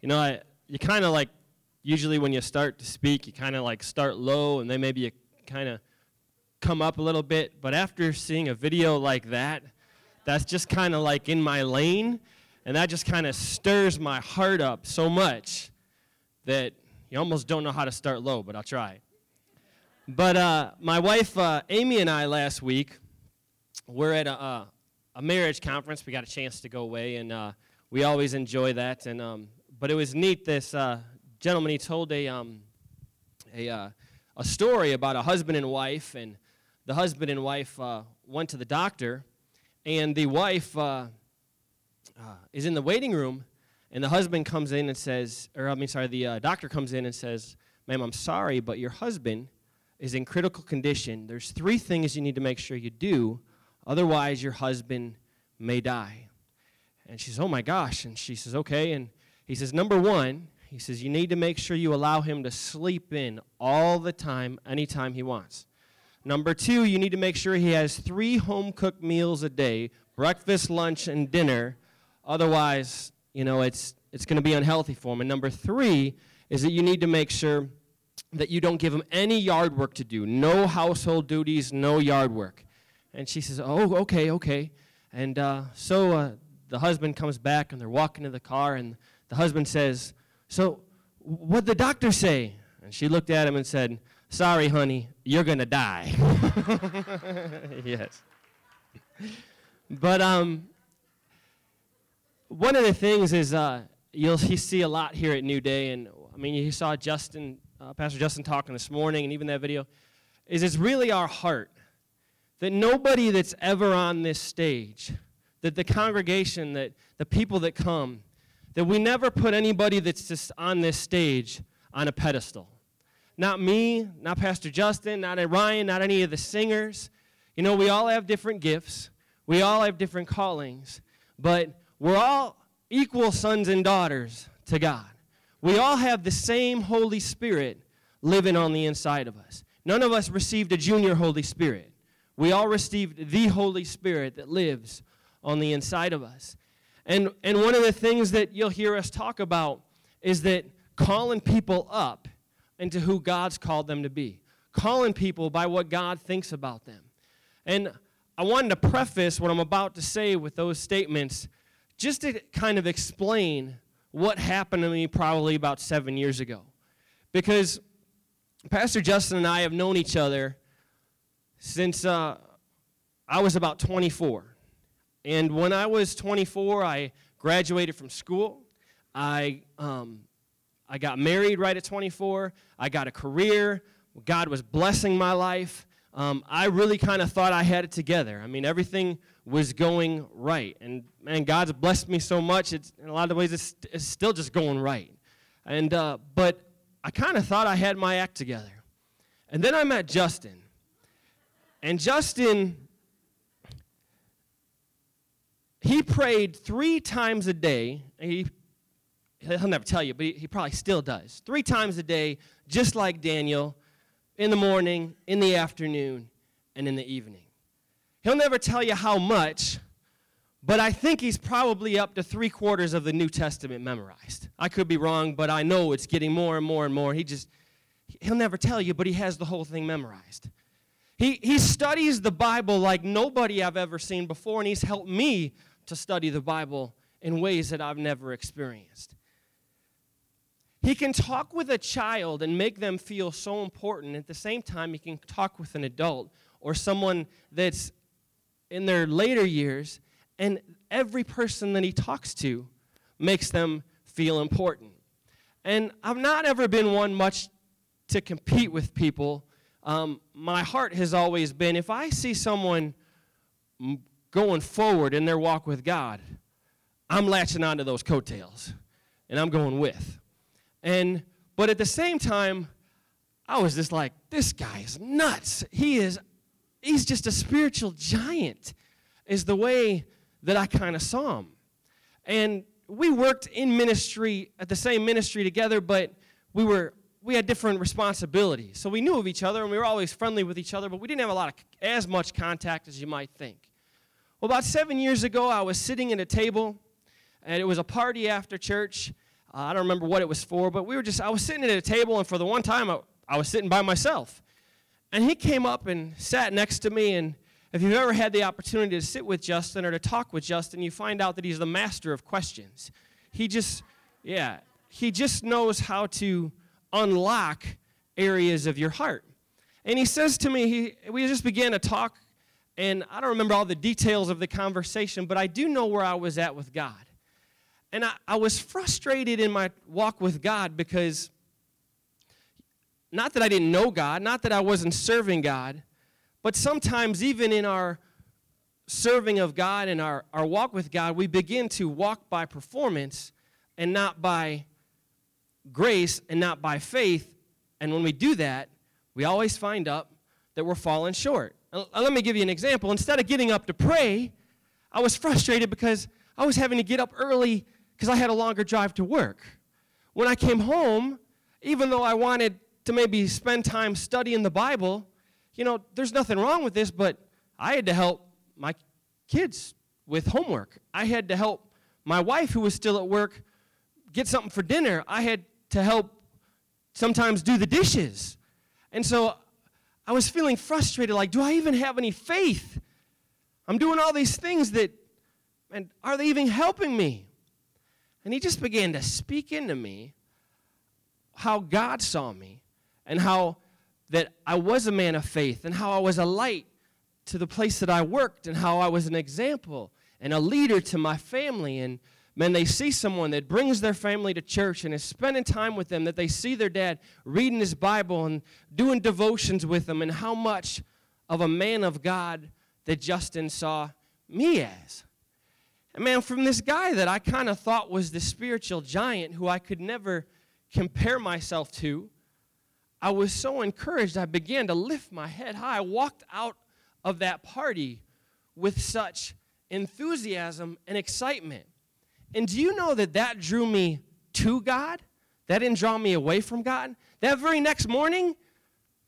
You know, I, you kind of like, usually when you start to speak, you kind of like start low and then maybe you kind of come up a little bit. But after seeing a video like that, that's just kind of like in my lane. And that just kind of stirs my heart up so much that you almost don't know how to start low, but I'll try. But uh, my wife, uh, Amy, and I last week, we're at a, a, marriage conference. We got a chance to go away, and uh, we always enjoy that. And um, but it was neat. This uh, gentleman he told a um, a uh, a story about a husband and wife, and the husband and wife went to the doctor, and the wife is in the waiting room, and the husband comes in and says, or I mean, sorry, the doctor comes in and says, "Ma'am, I'm sorry, but your husband." is in critical condition, there's three things you need to make sure you do Otherwise, your husband may die. And she says, Oh my gosh. And she says, Okay. And he says, Number one, he says, You need to make sure you allow him to sleep in all the time, anytime he wants. Number two, you need to make sure he has three home cooked meals a day breakfast, lunch, and dinner. Otherwise, you know, it's, it's going to be unhealthy for him. And number three is that you need to make sure that you don't give him any yard work to do. No household duties, no yard work. And she says, Oh, okay, okay. And uh, so uh, the husband comes back and they're walking to the car, and the husband says, So, what'd the doctor say? And she looked at him and said, Sorry, honey, you're going to die. yes. But um, one of the things is uh, you'll see a lot here at New Day, and I mean, you saw Justin, uh, Pastor Justin talking this morning, and even that video, is it's really our heart that nobody that's ever on this stage, that the congregation, that the people that come, that we never put anybody that's just on this stage on a pedestal. Not me, not Pastor Justin, not Ryan, not any of the singers. You know, we all have different gifts, we all have different callings, but we're all equal sons and daughters to God. We all have the same Holy Spirit living on the inside of us. None of us received a junior Holy Spirit. We all received the Holy Spirit that lives on the inside of us. And, and one of the things that you'll hear us talk about is that calling people up into who God's called them to be, calling people by what God thinks about them. And I wanted to preface what I'm about to say with those statements just to kind of explain what happened to me probably about seven years ago. Because Pastor Justin and I have known each other since uh, I was about 24. And when I was 24, I graduated from school. I, um, I got married right at 24. I got a career. God was blessing my life. Um, I really kind of thought I had it together. I mean, everything was going right. And man, God's blessed me so much. It's, in a lot of ways, it's, it's still just going right. And, uh, but I kind of thought I had my act together. And then I met Justin. And Justin, he prayed three times a day. He, he'll never tell you, but he, he probably still does. Three times a day, just like Daniel, in the morning, in the afternoon, and in the evening. He'll never tell you how much, but I think he's probably up to three quarters of the New Testament memorized. I could be wrong, but I know it's getting more and more and more. He just, he'll never tell you, but he has the whole thing memorized. He, he studies the Bible like nobody I've ever seen before, and he's helped me to study the Bible in ways that I've never experienced. He can talk with a child and make them feel so important. At the same time, he can talk with an adult or someone that's in their later years, and every person that he talks to makes them feel important. And I've not ever been one much to compete with people um, my heart has always been if I see someone going forward in their walk with God, I'm latching onto those coattails and I'm going with. And but at the same time, I was just like, this guy is nuts. He is he's just a spiritual giant, is the way that I kind of saw him. And we worked in ministry at the same ministry together, but we were we had different responsibilities. So we knew of each other and we were always friendly with each other, but we didn't have a lot of as much contact as you might think. Well, about seven years ago, I was sitting at a table, and it was a party after church. Uh, I don't remember what it was for, but we were just, I was sitting at a table, and for the one time, I, I was sitting by myself. And he came up and sat next to me. And if you've ever had the opportunity to sit with Justin or to talk with Justin, you find out that he's the master of questions. He just, yeah, he just knows how to unlock areas of your heart. And he says to me, he, we just began to talk, and I don't remember all the details of the conversation, but I do know where I was at with God. And I, I was frustrated in my walk with God because not that I didn't know God, not that I wasn't serving God, but sometimes even in our serving of God and our, our walk with God, we begin to walk by performance and not by grace and not by faith. And when we do that, we always find up that we're falling short. Uh, let me give you an example. Instead of getting up to pray, I was frustrated because I was having to get up early because I had a longer drive to work. When I came home, even though I wanted to maybe spend time studying the Bible, you know, there's nothing wrong with this, but I had to help my kids with homework. I had to help my wife, who was still at work, get something for dinner. I had to help sometimes do the dishes. And so I was feeling frustrated like, do I even have any faith? I'm doing all these things that, and are they even helping me? And he just began to speak into me how God saw me and how that I was a man of faith and how I was a light to the place that I worked and how I was an example and a leader to my family. And man, they see someone that brings their family to church and is spending time with them, that they see their dad reading his Bible and doing devotions with them, and how much of a man of God that Justin saw me as. And man, from this guy that I kind of thought was the spiritual giant who I could never compare myself to, I was so encouraged, I began to lift my head high. I walked out of that party with such enthusiasm and excitement. And do you know that that drew me to God? That didn't draw me away from God. That very next morning,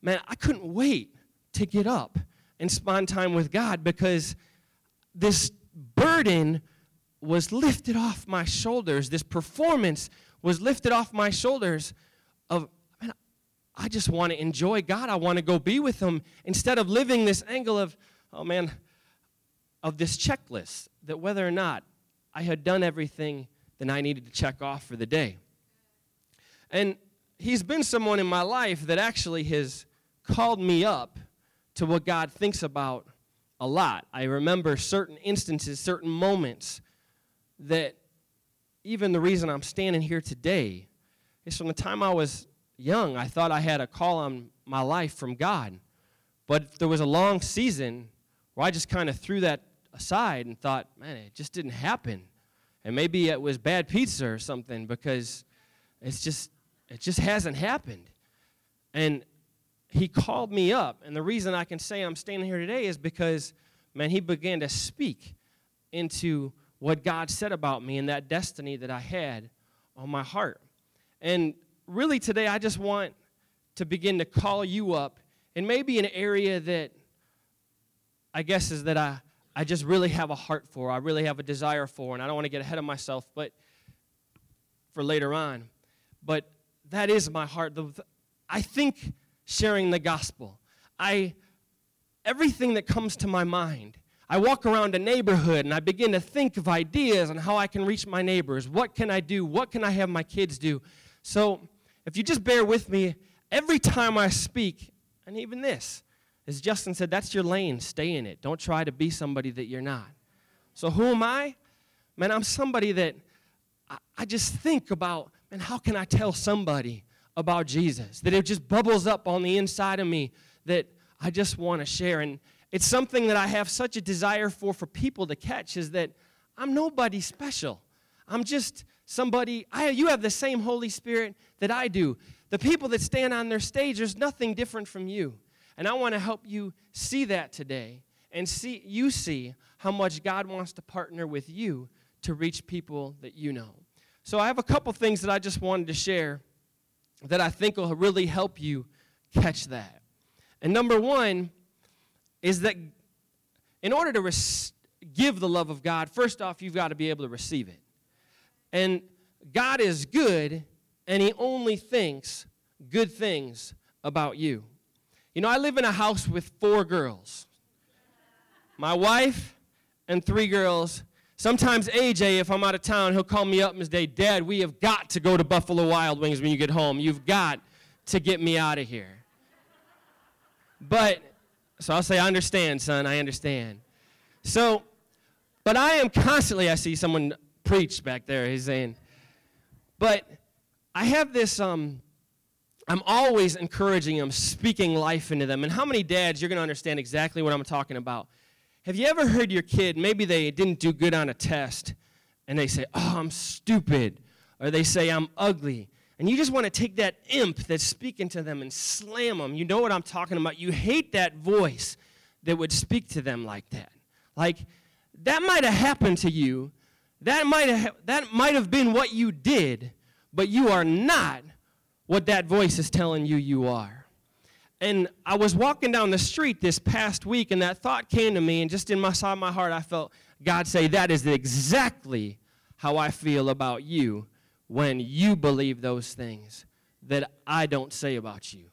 man, I couldn't wait to get up and spend time with God because this burden was lifted off my shoulders. This performance was lifted off my shoulders of, man, I just want to enjoy God. I want to go be with Him instead of living this angle of, oh man, of this checklist that whether or not I had done everything that I needed to check off for the day. And He's been someone in my life that actually has called me up to what God thinks about a lot. I remember certain instances, certain moments that even the reason I'm standing here today is from the time I was young, I thought I had a call on my life from God. But there was a long season where I just kind of threw that aside and thought, man, it just didn't happen. And maybe it was bad pizza or something because it's just it just hasn't happened. And he called me up, and the reason I can say I'm standing here today is because man, he began to speak into what God said about me and that destiny that I had on my heart. And really today, I just want to begin to call you up and maybe an area that I guess is that I, I just really have a heart for, I really have a desire for, and I don't want to get ahead of myself, but for later on. But that is my heart. I think sharing the gospel. I everything that comes to my mind I walk around a neighborhood and I begin to think of ideas on how I can reach my neighbors. What can I do? What can I have my kids do? So, if you just bear with me, every time I speak, and even this, as Justin said, that's your lane. Stay in it. Don't try to be somebody that you're not. So, who am I? Man, I'm somebody that I, I just think about, man, how can I tell somebody about Jesus? That it just bubbles up on the inside of me that I just want to share. And it's something that I have such a desire for for people to catch is that I'm nobody special. I'm just somebody, I, you have the same Holy Spirit that I do. The people that stand on their stage, there's nothing different from you. And I want to help you see that today and see you see how much God wants to partner with you to reach people that you know. So I have a couple things that I just wanted to share that I think will really help you catch that. And number one is that in order to res- give the love of God, first off, you've got to be able to receive it. And God is good and he only thinks good things about you. You know, I live in a house with four girls my wife and three girls. Sometimes AJ, if I'm out of town, he'll call me up and say, Dad, we have got to go to Buffalo Wild Wings when you get home. You've got to get me out of here. But, so I'll say, I understand, son, I understand. So, but I am constantly, I see someone preach back there, he's saying, but I have this, um, I'm always encouraging them, speaking life into them. And how many dads, you're going to understand exactly what I'm talking about. Have you ever heard your kid, maybe they didn't do good on a test, and they say, Oh, I'm stupid, or they say, I'm ugly. And you just want to take that imp that's speaking to them and slam them. You know what I'm talking about. You hate that voice that would speak to them like that. Like, that might have happened to you. That might have, that might have been what you did, but you are not what that voice is telling you you are. And I was walking down the street this past week, and that thought came to me, and just in my side of my heart, I felt God say, That is exactly how I feel about you when you believe those things that I don't say about you.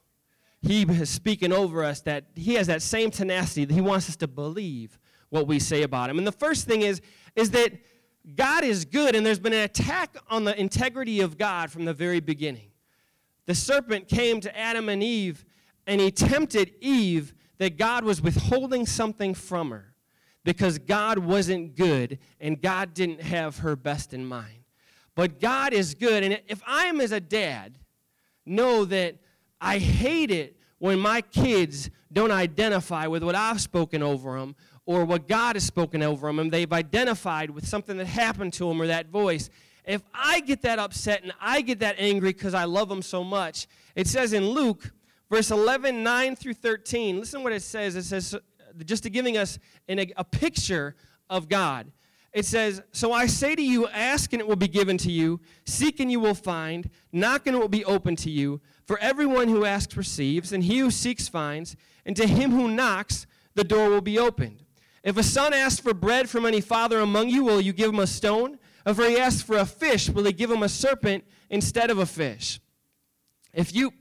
He is speaking over us that He has that same tenacity that He wants us to believe what we say about Him. And the first thing is, is that God is good, and there's been an attack on the integrity of God from the very beginning. The serpent came to Adam and Eve and he tempted Eve that God was withholding something from her because God wasn't good and God didn't have her best in mind. But God is good. And if I am as a dad, know that I hate it when my kids don't identify with what I've spoken over them or what God has spoken over them and they've identified with something that happened to them or that voice. If I get that upset and I get that angry because I love them so much, it says in Luke verse 11, 9 through 13. Listen what it says. It says, just to giving us a, a picture of God. It says, So I say to you, ask and it will be given to you, seek and you will find, knock and it will be open to you. For everyone who asks receives, and he who seeks finds, and to him who knocks, the door will be opened. If a son asks for bread from any father among you, will you give him a stone? If he asks for a fish, will he give him a serpent instead of a fish? If you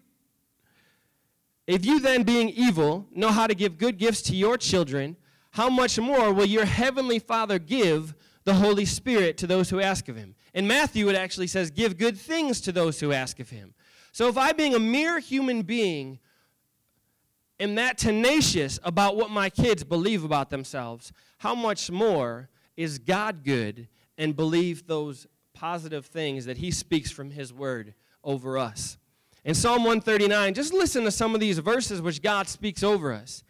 if you then, being evil, know how to give good gifts to your children, how much more will your heavenly Father give the Holy Spirit to those who ask of him? In Matthew, it actually says, Give good things to those who ask of him. So if I, being a mere human being, am that tenacious about what my kids believe about themselves, how much more is God good and believe those positive things that he speaks from his word over us? In Psalm 139, just listen to some of these verses which God speaks over us.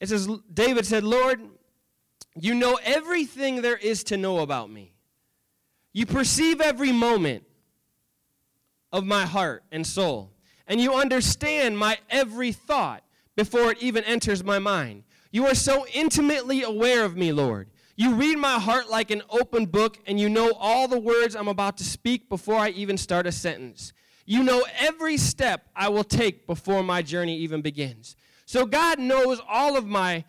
It says, David said, Lord, you know everything there is to know about me. You perceive every moment of my heart and soul, and you understand my every thought before it even enters my mind. You are so intimately aware of me, Lord. You read my heart like an open book, and you know all the words I'm about to speak before I even start a sentence. You know every step I will take before my journey even begins. So God knows all of my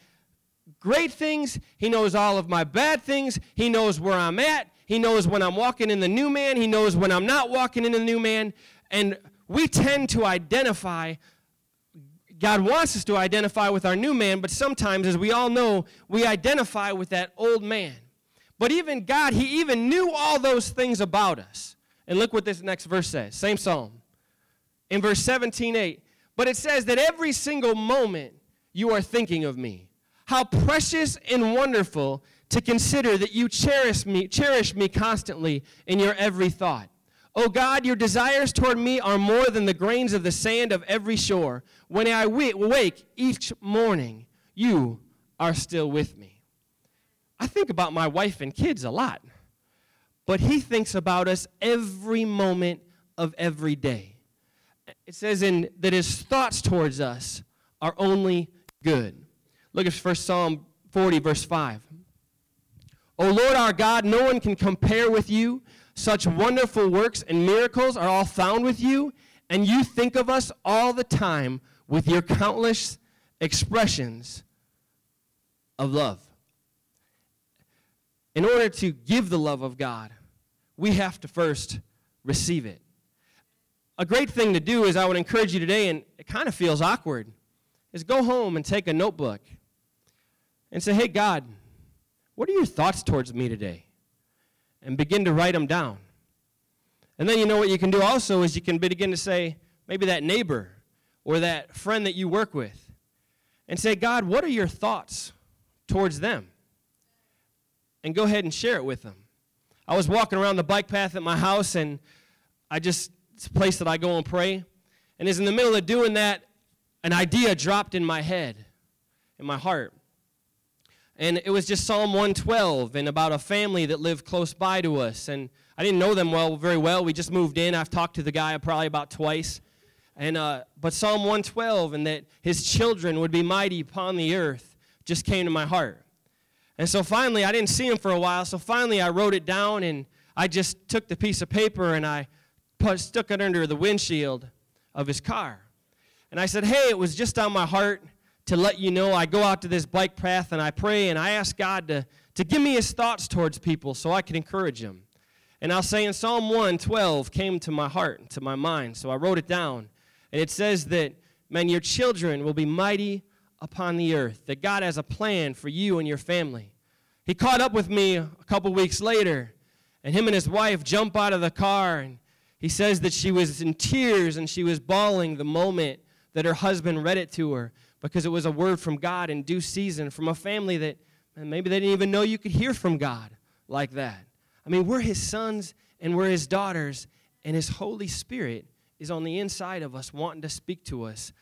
great things. He knows all of my bad things. He knows where I'm at. He knows when I'm walking in the new man. He knows when I'm not walking in the new man. And we tend to identify, God wants us to identify with our new man, but sometimes, as we all know, we identify with that old man. But even God, He even knew all those things about us. And look what this next verse says. Same psalm. In verse 17, 8. But it says that every single moment you are thinking of me. How precious and wonderful to consider that you cherish me, cherish me constantly in your every thought. O oh God, your desires toward me are more than the grains of the sand of every shore. When I wake each morning, you are still with me. I think about my wife and kids a lot but he thinks about us every moment of every day. It says in that his thoughts towards us are only good. Look at First Psalm 40, verse 5. O Lord our God, no one can compare with you. Such wonderful works and miracles are all found with you, and you think of us all the time with your countless expressions of love. In order to give the love of God, we have to first receive it. A great thing to do is I would encourage you today, and it kind of feels awkward, is go home and take a notebook and say, Hey, God, what are your thoughts towards me today? And begin to write them down. And then you know what you can do also is you can begin to say, maybe that neighbor or that friend that you work with, and say, God, what are your thoughts towards them? And go ahead and share it with them. I was walking around the bike path at my house, and I just, it's a place that I go and pray. And as in the middle of doing that, an idea dropped in my head, in my heart. And it was just Psalm 112 and about a family that lived close by to us. And I didn't know them well, very well. We just moved in. I've talked to the guy probably about twice. And, uh, but Psalm 112 and that his children would be mighty upon the earth just came to my heart. And so finally, I didn't see him for a while. So finally, I wrote it down and I just took the piece of paper and I put, stuck it under the windshield of his car. And I said, Hey, it was just on my heart to let you know I go out to this bike path and I pray and I ask God to, to give me his thoughts towards people so I can encourage them. And I'll say in Psalm 112 came to my heart, and to my mind. So I wrote it down. And it says that, man, your children will be mighty upon the earth, that God has a plan for you and your family. He caught up with me a couple weeks later, and him and his wife jump out of the car, and he says that she was in tears and she was bawling the moment that her husband read it to her because it was a word from God in due season from a family that maybe they didn't even know you could hear from God like that. I mean, we're his sons and we're his daughters, and his Holy Spirit is on the inside of us wanting to speak to us,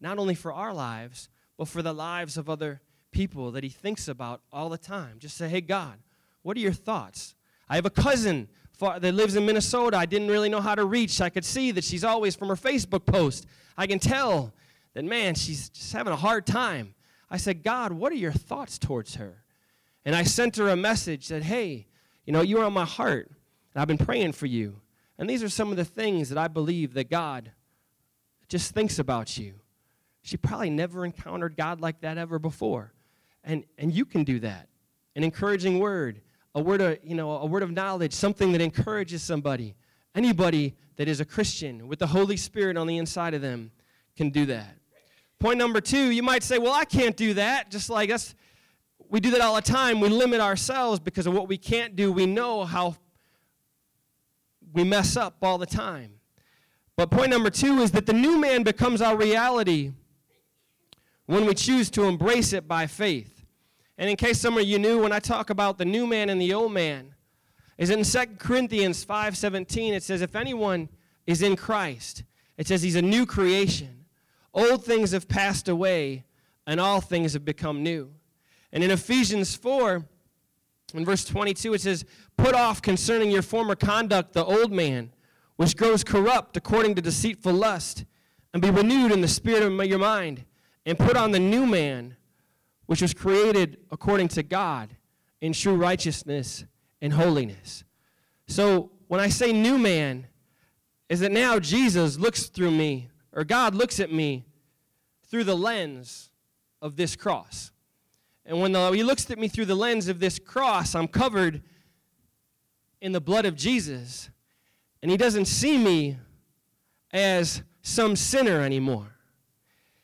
not only for our lives, but for the lives of other people that he thinks about all the time. Just say, hey, God, what are your thoughts? I have a cousin that lives in Minnesota. I didn't really know how to reach. I could see that she's always from her Facebook post. I can tell that, man, she's just having a hard time. I said, God, what are your thoughts towards her? And I sent her a message that, hey, you know, you're on my heart, and I've been praying for you. And these are some of the things that I believe that God just thinks about you. She probably never encountered God like that ever before. And, and you can do that. An encouraging word, a word of, you know, a word of knowledge, something that encourages somebody. Anybody that is a Christian with the Holy Spirit on the inside of them can do that. Point number two, you might say, well, I can't do that. Just like us, we do that all the time. We limit ourselves because of what we can't do. We know how we mess up all the time. But point number two is that the new man becomes our reality when we choose to embrace it by faith. And in case some of you knew, when I talk about the new man and the old man, is in 2 Corinthians 5:17 it says if anyone is in Christ, it says he's a new creation. Old things have passed away, and all things have become new. And in Ephesians 4, in verse 22, it says, Put off concerning your former conduct the old man, which grows corrupt according to deceitful lust, and be renewed in the spirit of your mind, and put on the new man, which was created according to God in true righteousness and holiness. So when I say new man, is that now Jesus looks through me or God looks at me through the lens of this cross. And when the, he looks at me through the lens of this cross, I'm covered in the blood of Jesus. And he doesn't see me as some sinner anymore.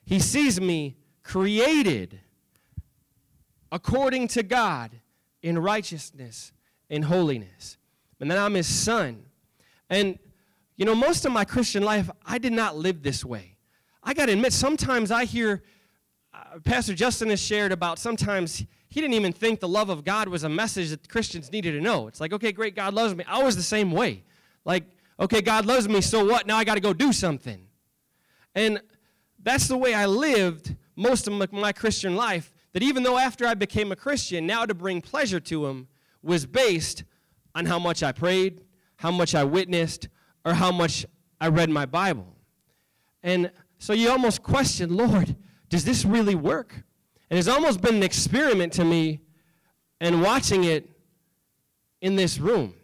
He sees me created according to God in righteousness and holiness. And then I'm his son. And you know, most of my Christian life, I did not live this way. I got to admit, sometimes I hear uh, Pastor Justin has shared about sometimes he didn't even think the love of God was a message that Christians needed to know. It's like, okay, great, God loves me. I was the same way. Like, okay, God loves me, so what? Now I got to go do something. And that's the way I lived most of my Christian life. That even though after I became a Christian, now to bring pleasure to Him was based on how much I prayed, how much I witnessed, or how much I read my Bible. And so you almost question, Lord, does this really work? And it's almost been an experiment to me and watching it in this room.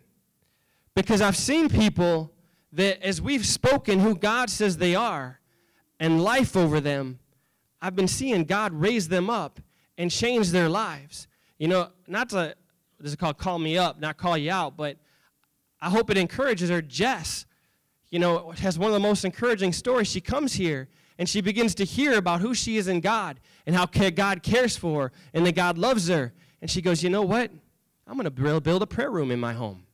Because I've seen people that, as we've spoken who God says they are and life over them, I've been seeing God raise them up and change their lives. You know, not to, this is called call me up, not call you out, but I hope it encourages her. Jess, you know, has one of the most encouraging stories. She comes here and she begins to hear about who she is in God and how God cares for her and that God loves her. And she goes, You know what? I'm going to build a prayer room in my home.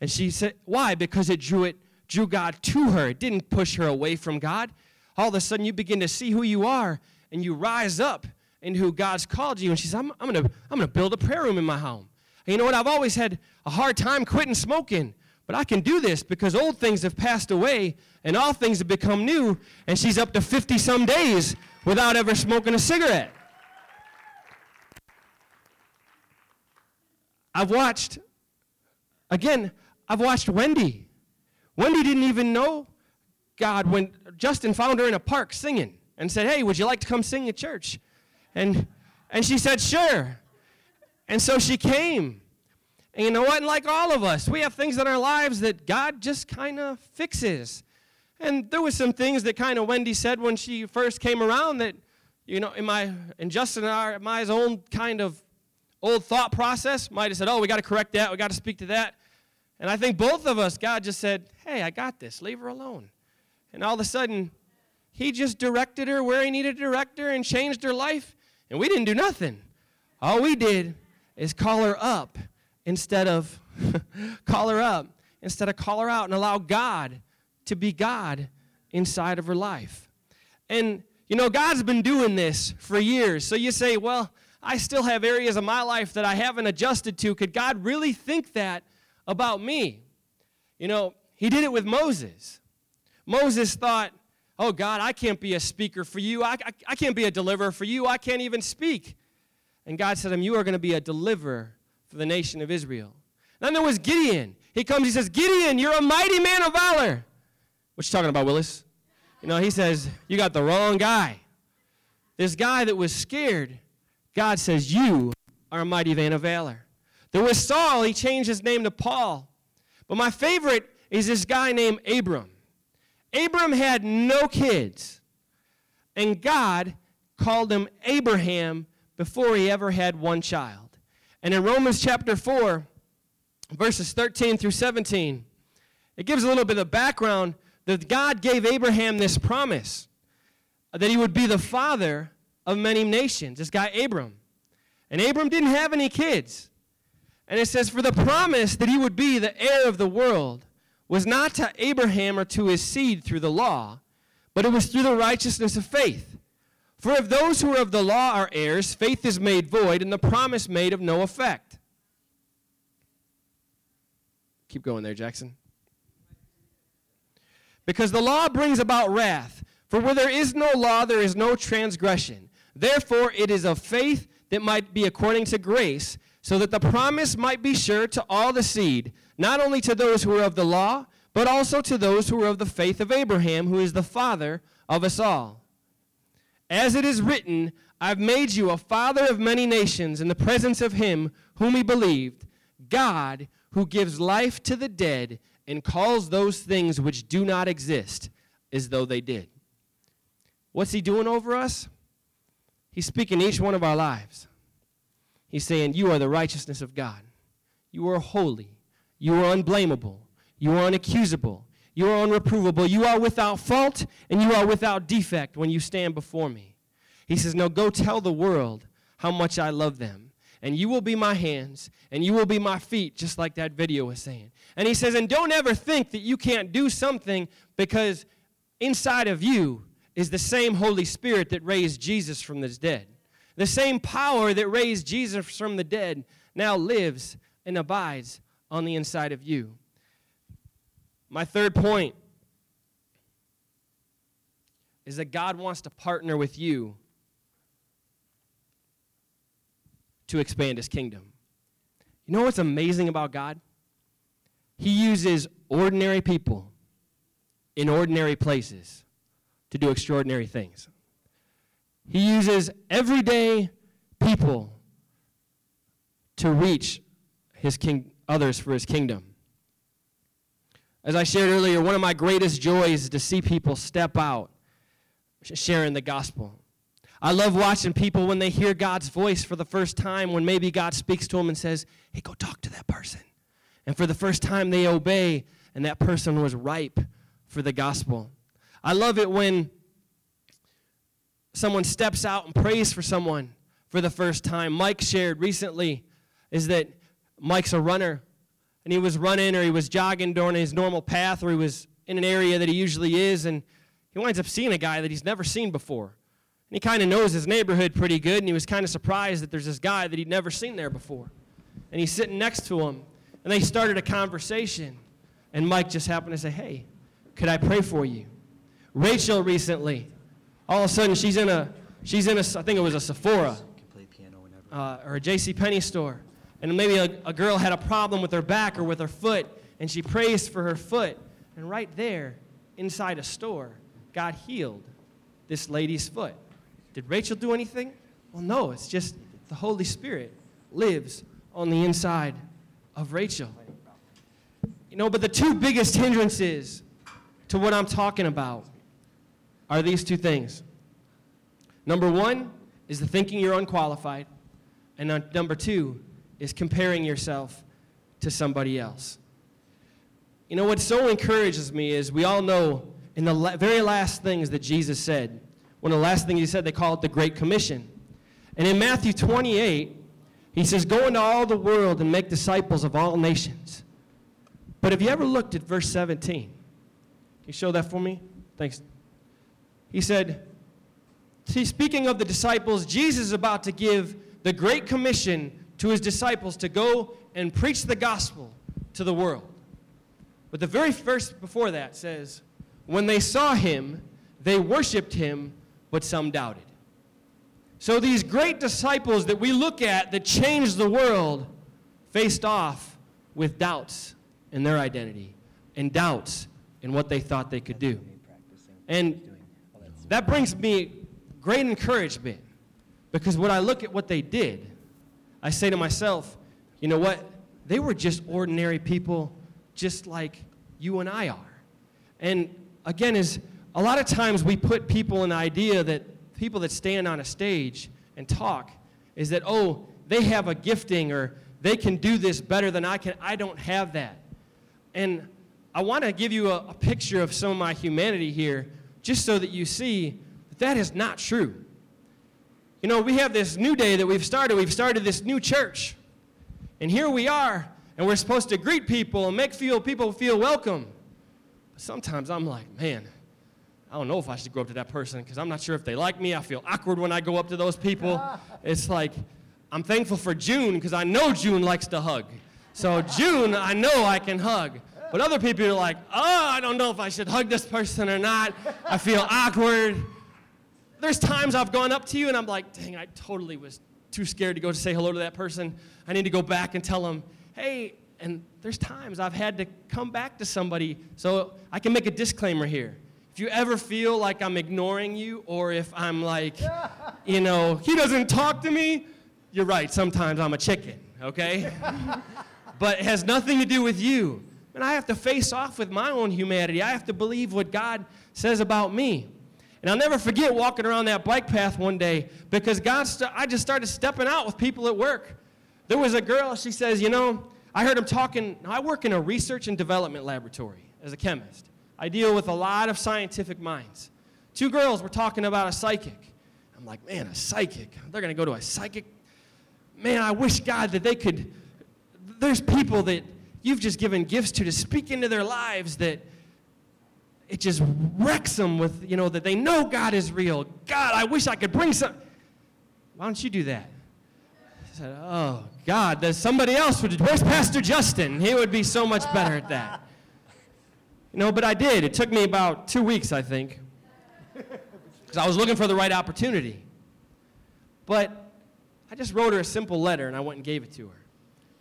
And she said, Why? Because it drew it drew God to her. It didn't push her away from God. All of a sudden, you begin to see who you are and you rise up in who God's called you. And she said, I'm, I'm going to I'm going to build a prayer room in my home. And you know what? I've always had a hard time quitting smoking, but I can do this because old things have passed away and all things have become new. And she's up to 50 some days without ever smoking a cigarette. I've watched, again, I've watched Wendy. Wendy didn't even know God when Justin found her in a park singing and said, Hey, would you like to come sing at church? And, and she said, Sure. And so she came. And you know what? And like all of us, we have things in our lives that God just kind of fixes. And there was some things that kind of Wendy said when she first came around that, you know, in my in Justin and my own kind of old thought process might have said, "Oh, we got to correct that. We got to speak to that." And I think both of us, God just said, "Hey, I got this. Leave her alone." And all of a sudden, He just directed her where He needed to direct her and changed her life. And we didn't do nothing. All we did is call her up instead of call her up instead of call her out and allow God to be God inside of her life. And you know, God's been doing this for years. So you say, well, I still have areas of my life that I haven't adjusted to. Could God really think that about me? You know, He did it with Moses. Moses thought, oh, God, I can't be a speaker for you. I, I, I can't be a deliverer for you. I can't even speak. And God said to him, You are going to be a deliverer for the nation of Israel. Then there was Gideon. He comes, he says, Gideon, you're a mighty man of valor. What you talking about, Willis? You know, he says, You got the wrong guy. This guy that was scared, God says, You are a mighty man of valor. There was Saul, he changed his name to Paul. But my favorite is this guy named Abram. Abram had no kids, and God called him Abraham before he ever had one child. And in Romans chapter 4, verses 13 through 17, it gives a little bit of background that God gave Abraham this promise that he would be the father of many nations, this guy Abram. And Abram didn't have any kids. And it says, For the promise that he would be the heir of the world was not to Abraham or to his seed through the law, but it was through the righteousness of faith. For if those who are of the law are heirs, faith is made void, and the promise made of no effect. Keep going there, Jackson. Because the law brings about wrath. For where there is no law, there is no transgression. Therefore, it is of faith that might be according to grace, so that the promise might be sure to all the seed, not only to those who are of the law, but also to those who are of the faith of Abraham, who is the father of us all. As it is written, I've made you a father of many nations in the presence of him whom he believed, God, who gives life to the dead and calls those things which do not exist as though they did. What's he doing over us? He's speaking each one of our lives. He's saying, You are the righteousness of God. You are holy. You are unblameable. You are unaccusable. You are unreprovable. You are without fault and you are without defect when you stand before me. He says, No, go tell the world how much I love them. And you will be my hands and you will be my feet, just like that video was saying. And he says, And don't ever think that you can't do something because inside of you is the same Holy Spirit that raised Jesus from the dead. The same power that raised Jesus from the dead now lives and abides on the inside of you. My third point is that God wants to partner with you to expand his kingdom. You know what's amazing about God? He uses ordinary people in ordinary places to do extraordinary things. He uses everyday people to reach his king others for his kingdom. As I shared earlier, one of my greatest joys is to see people step out sharing the gospel. I love watching people when they hear God's voice for the first time, when maybe God speaks to them and says, Hey, go talk to that person. And for the first time, they obey, and that person was ripe for the gospel. I love it when someone steps out and prays for someone for the first time. Mike shared recently is that Mike's a runner, and he was running or he was jogging during his normal path, or he was in an area that he usually is, and he winds up seeing a guy that he's never seen before. And he kind of knows his neighborhood pretty good, and he was kind of surprised that there's this guy that he'd never seen there before. And he's sitting next to him, and they started a conversation. And Mike just happened to say, Hey, could I pray for you? Rachel recently, all of a sudden she's in a, she's in a, I think it was a Sephora uh, or a J.C. Penney store. And maybe a, a girl had a problem with her back or with her foot, and she prays for her foot. And right there, inside a store, God healed this lady's foot. Did Rachel do anything? Well, no, it's just the Holy Spirit lives on the inside of Rachel. You know, but the two biggest hindrances to what I'm talking about are these two things. Number one is the thinking you're unqualified, and uh, number two is comparing yourself to somebody else. You know, what so encourages me is we all know in the la- very last things that Jesus said, one of the last things he said, they call it the Great Commission. And in Matthew 28, he says, Go into all the world and make disciples of all nations. But have you ever looked at verse 17? Can you show that for me? Thanks. He said, See, speaking of the disciples, Jesus is about to give the Great Commission to his disciples to go and preach the gospel to the world. But the very first before that says, When they saw him, they worshiped him but some doubted. So these great disciples that we look at that changed the world faced off with doubts in their identity and doubts in what they thought they could do. And that brings me great encouragement because when I look at what they did, I say to myself, you know what? They were just ordinary people, just like you and I are. And again, is a lot of times we put people in the idea that people that stand on a stage and talk is that, oh, they have a gifting or they can do this better than I can. I don't have that. And I want to give you a, a picture of some of my humanity here just so that you see that that is not true. You know, we have this new day that we've started. We've started this new church. And here we are, and we're supposed to greet people and make feel people feel welcome. But sometimes I'm like, man, I don't know if I should go up to that person because I'm not sure if they like me. I feel awkward when I go up to those people. It's like, I'm thankful for June because I know June likes to hug. So, June, I know I can hug. But other people are like, oh, I don't know if I should hug this person or not. I feel awkward. There's times I've gone up to you and I'm like, dang, I totally was too scared to go to say hello to that person. I need to go back and tell them, hey, and there's times I've had to come back to somebody. So I can make a disclaimer here. If you ever feel like I'm ignoring you or if I'm like, you know, he doesn't talk to me, you're right. Sometimes I'm a chicken, okay? but it has nothing to do with you. And I have to face off with my own humanity. I have to believe what God says about me. And I'll never forget walking around that bike path one day because God, st- I just started stepping out with people at work. There was a girl, she says, You know, I heard him talking. I work in a research and development laboratory as a chemist. I deal with a lot of scientific minds. Two girls were talking about a psychic. I'm like, man, a psychic. They're going to go to a psychic. Man, I wish God that they could. There's people that you've just given gifts to to speak into their lives that it just wrecks them with, you know, that they know God is real. God, I wish I could bring some. Why don't you do that? I said, oh, God, there's somebody else would. Where's Pastor Justin? He would be so much better at that. No, but I did. It took me about two weeks, I think, because I was looking for the right opportunity. But I just wrote her a simple letter and I went and gave it to her.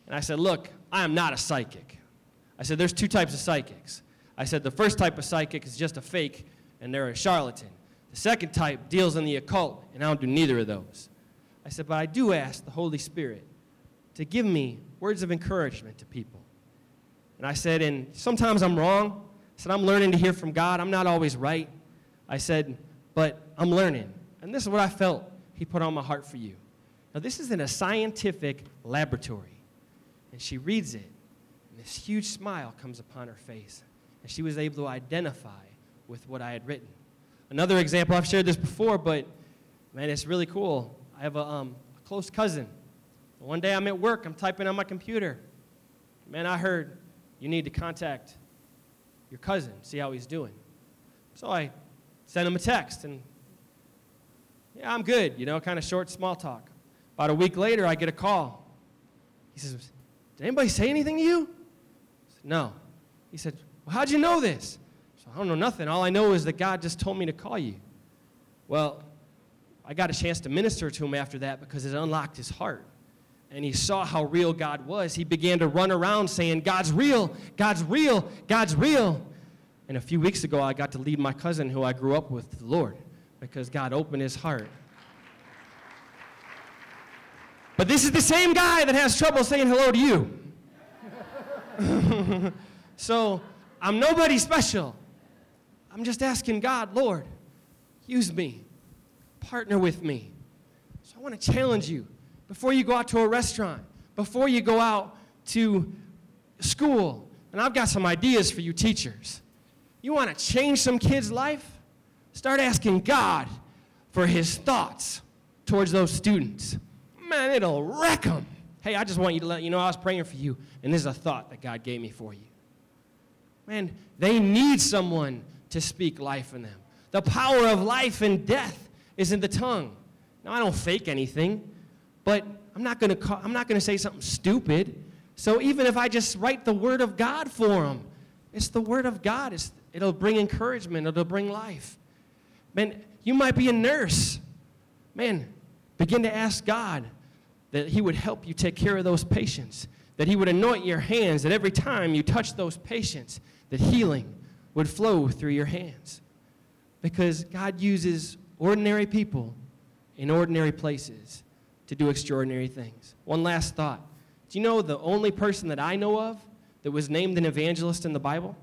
And I said, Look, I am not a psychic. I said, There's two types of psychics. I said, The first type of psychic is just a fake and they're a charlatan. The second type deals in the occult, and I don't do neither of those. I said, But I do ask the Holy Spirit to give me words of encouragement to people. And I said, And sometimes I'm wrong, I said, I'm learning to hear from God. I'm not always right. I said, but I'm learning. And this is what I felt He put on my heart for you. Now, this is in a scientific laboratory. And she reads it. And this huge smile comes upon her face, and she was able to identify with what I had written. Another example, I've shared this before, but man, it's really cool. I have a, um, a close cousin. One day I'm at work, I'm typing on my computer. Man, I heard you need to contact your cousin, see how he's doing. So I sent him a text, and yeah, I'm good, you know, kind of short, small talk. About a week later, I get a call. He says, Did anybody say anything to you? Said, No. He said, Well, how'd you know this? So I don't know nothing. All I know is that God just told me to call you. Well, I got a chance to minister to him after that because it unlocked his heart. And he saw how real God was. He began to run around saying, God's real, God's real, God's real. And a few weeks ago, I got to lead my cousin who I grew up with to the Lord because God opened his heart. But this is the same guy that has trouble saying hello to you. so I'm nobody special. I'm just asking God, Lord, use me, partner with me. So I want to challenge you before you go out to a restaurant, before you go out to school. And I've got some ideas for you teachers. You want to change some kid's life? Start asking God for his thoughts towards those students. Man, it'll wreck them. Hey, I just want you to let you know I was praying for you, and this is a thought that God gave me for you. Man, they need someone to speak life in them. The power of life and death is in the tongue. Now, I don't fake anything, but I'm not going to I'm not going to say something stupid. So even if I just write the word of God for them, it's the word of God. It's, it'll bring encouragement. It'll bring life. Man, you might be a nurse. Man, begin to ask God that He would help you take care of those patients, that He would anoint your hands, that every time you touch those patients, that healing would flow through your hands. Because God uses ordinary people in ordinary places to do extraordinary things. One last thought. Do you know the only person that I know of that was named an evangelist in the Bible?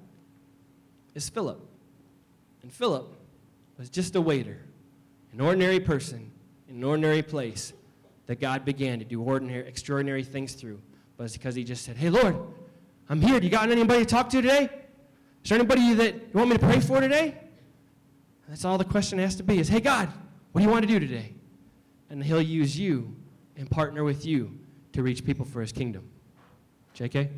Is Philip. And Philip was just a waiter, an ordinary person in an ordinary place that God began to do ordinary, extraordinary things through. But it's because he just said, Hey, Lord, I'm here. Do you got anybody to talk to today? Is there anybody that you want me to pray for today? That's all the question has to be is, Hey, God, what do you want to do today? And he'll use you and partner with you to reach people for his kingdom. JK?